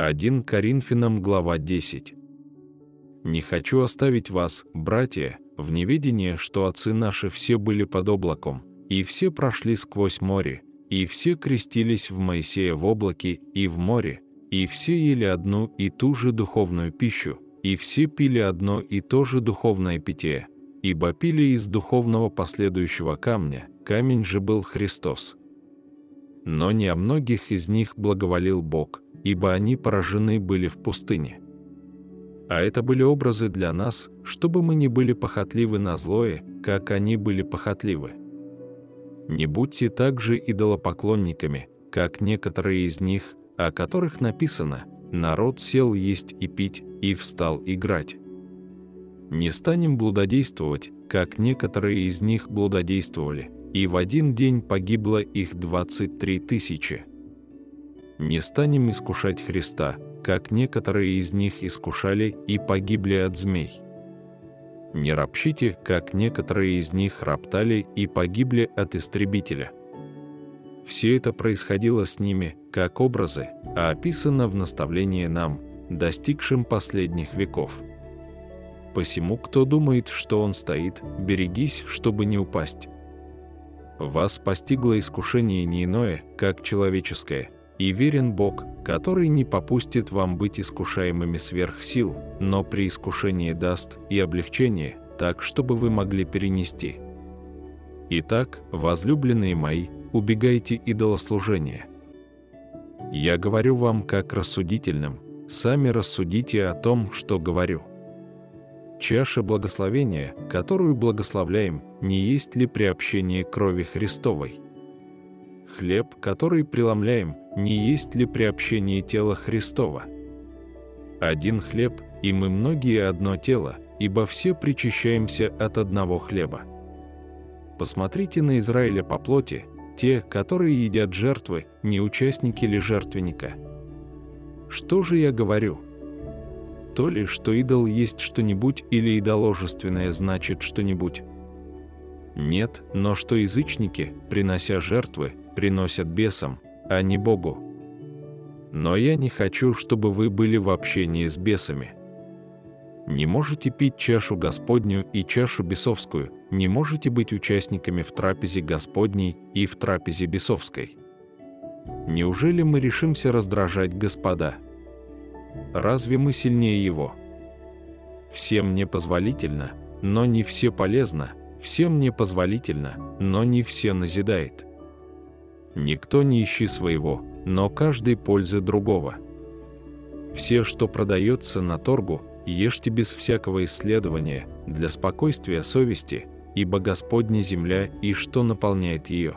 1 Коринфянам глава 10. «Не хочу оставить вас, братья, в неведении, что отцы наши все были под облаком, и все прошли сквозь море, и все крестились в Моисея в облаке и в море, и все ели одну и ту же духовную пищу, и все пили одно и то же духовное питье, ибо пили из духовного последующего камня, камень же был Христос. Но не о многих из них благоволил Бог, ибо они поражены были в пустыне. А это были образы для нас, чтобы мы не были похотливы на злое, как они были похотливы. Не будьте также идолопоклонниками, как некоторые из них, о которых написано «Народ сел есть и пить, и встал играть». Не станем блудодействовать, как некоторые из них блудодействовали, и в один день погибло их 23 тысячи. Не станем искушать Христа, как некоторые из них искушали и погибли от змей. Не ропщите, как некоторые из них роптали и погибли от истребителя. Все это происходило с ними, как образы, а описано в наставлении нам, достигшим последних веков. Посему, кто думает, что он стоит, берегись, чтобы не упасть. Вас постигло искушение не иное, как человеческое – и верен Бог, который не попустит вам быть искушаемыми сверх сил, но при искушении даст и облегчение, так, чтобы вы могли перенести. Итак, возлюбленные мои, убегайте идолослужения. Я говорю вам как рассудительным, сами рассудите о том, что говорю. Чаша благословения, которую благословляем, не есть ли приобщение крови Христовой? Хлеб, который преломляем, не есть ли приобщение тела Христова? Один хлеб, и мы многие одно тело, ибо все причащаемся от одного хлеба. Посмотрите на Израиля по плоти, те, которые едят жертвы, не участники ли жертвенника. Что же я говорю? То ли, что идол есть что-нибудь или идоложественное значит что-нибудь? Нет, но что язычники, принося жертвы, приносят бесам, а не Богу. Но я не хочу, чтобы вы были в общении с бесами. Не можете пить чашу Господню и чашу бесовскую, не можете быть участниками в трапезе Господней и в трапезе бесовской. Неужели мы решимся раздражать Господа? Разве мы сильнее Его? Всем не позволительно, но не все полезно, всем не позволительно, но не все назидает. Никто не ищи своего, но каждый пользы другого. Все, что продается на торгу, ешьте без всякого исследования, для спокойствия совести, ибо Господня земля и что наполняет ее.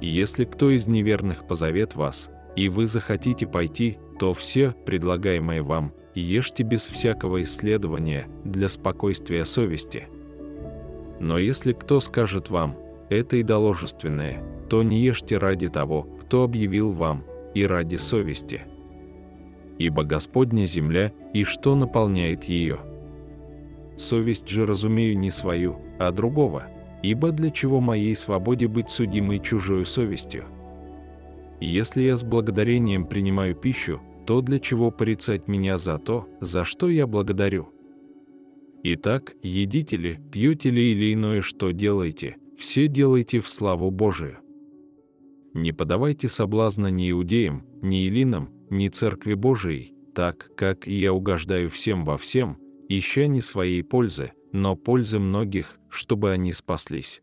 Если кто из неверных позовет вас, и вы захотите пойти, то все, предлагаемое вам, ешьте без всякого исследования, для спокойствия совести. Но если кто скажет вам, это идоложественное, то не ешьте ради того, кто объявил вам, и ради совести. Ибо Господня земля, и что наполняет ее? Совесть же разумею не свою, а другого, ибо для чего моей свободе быть судимой чужой совестью? Если я с благодарением принимаю пищу, то для чего порицать меня за то, за что я благодарю? Итак, едите ли, пьете ли или иное, что делаете, все делайте в славу Божию. Не подавайте соблазна ни иудеям, ни илинам, ни церкви Божией, так, как и я угождаю всем во всем, ища не своей пользы, но пользы многих, чтобы они спаслись.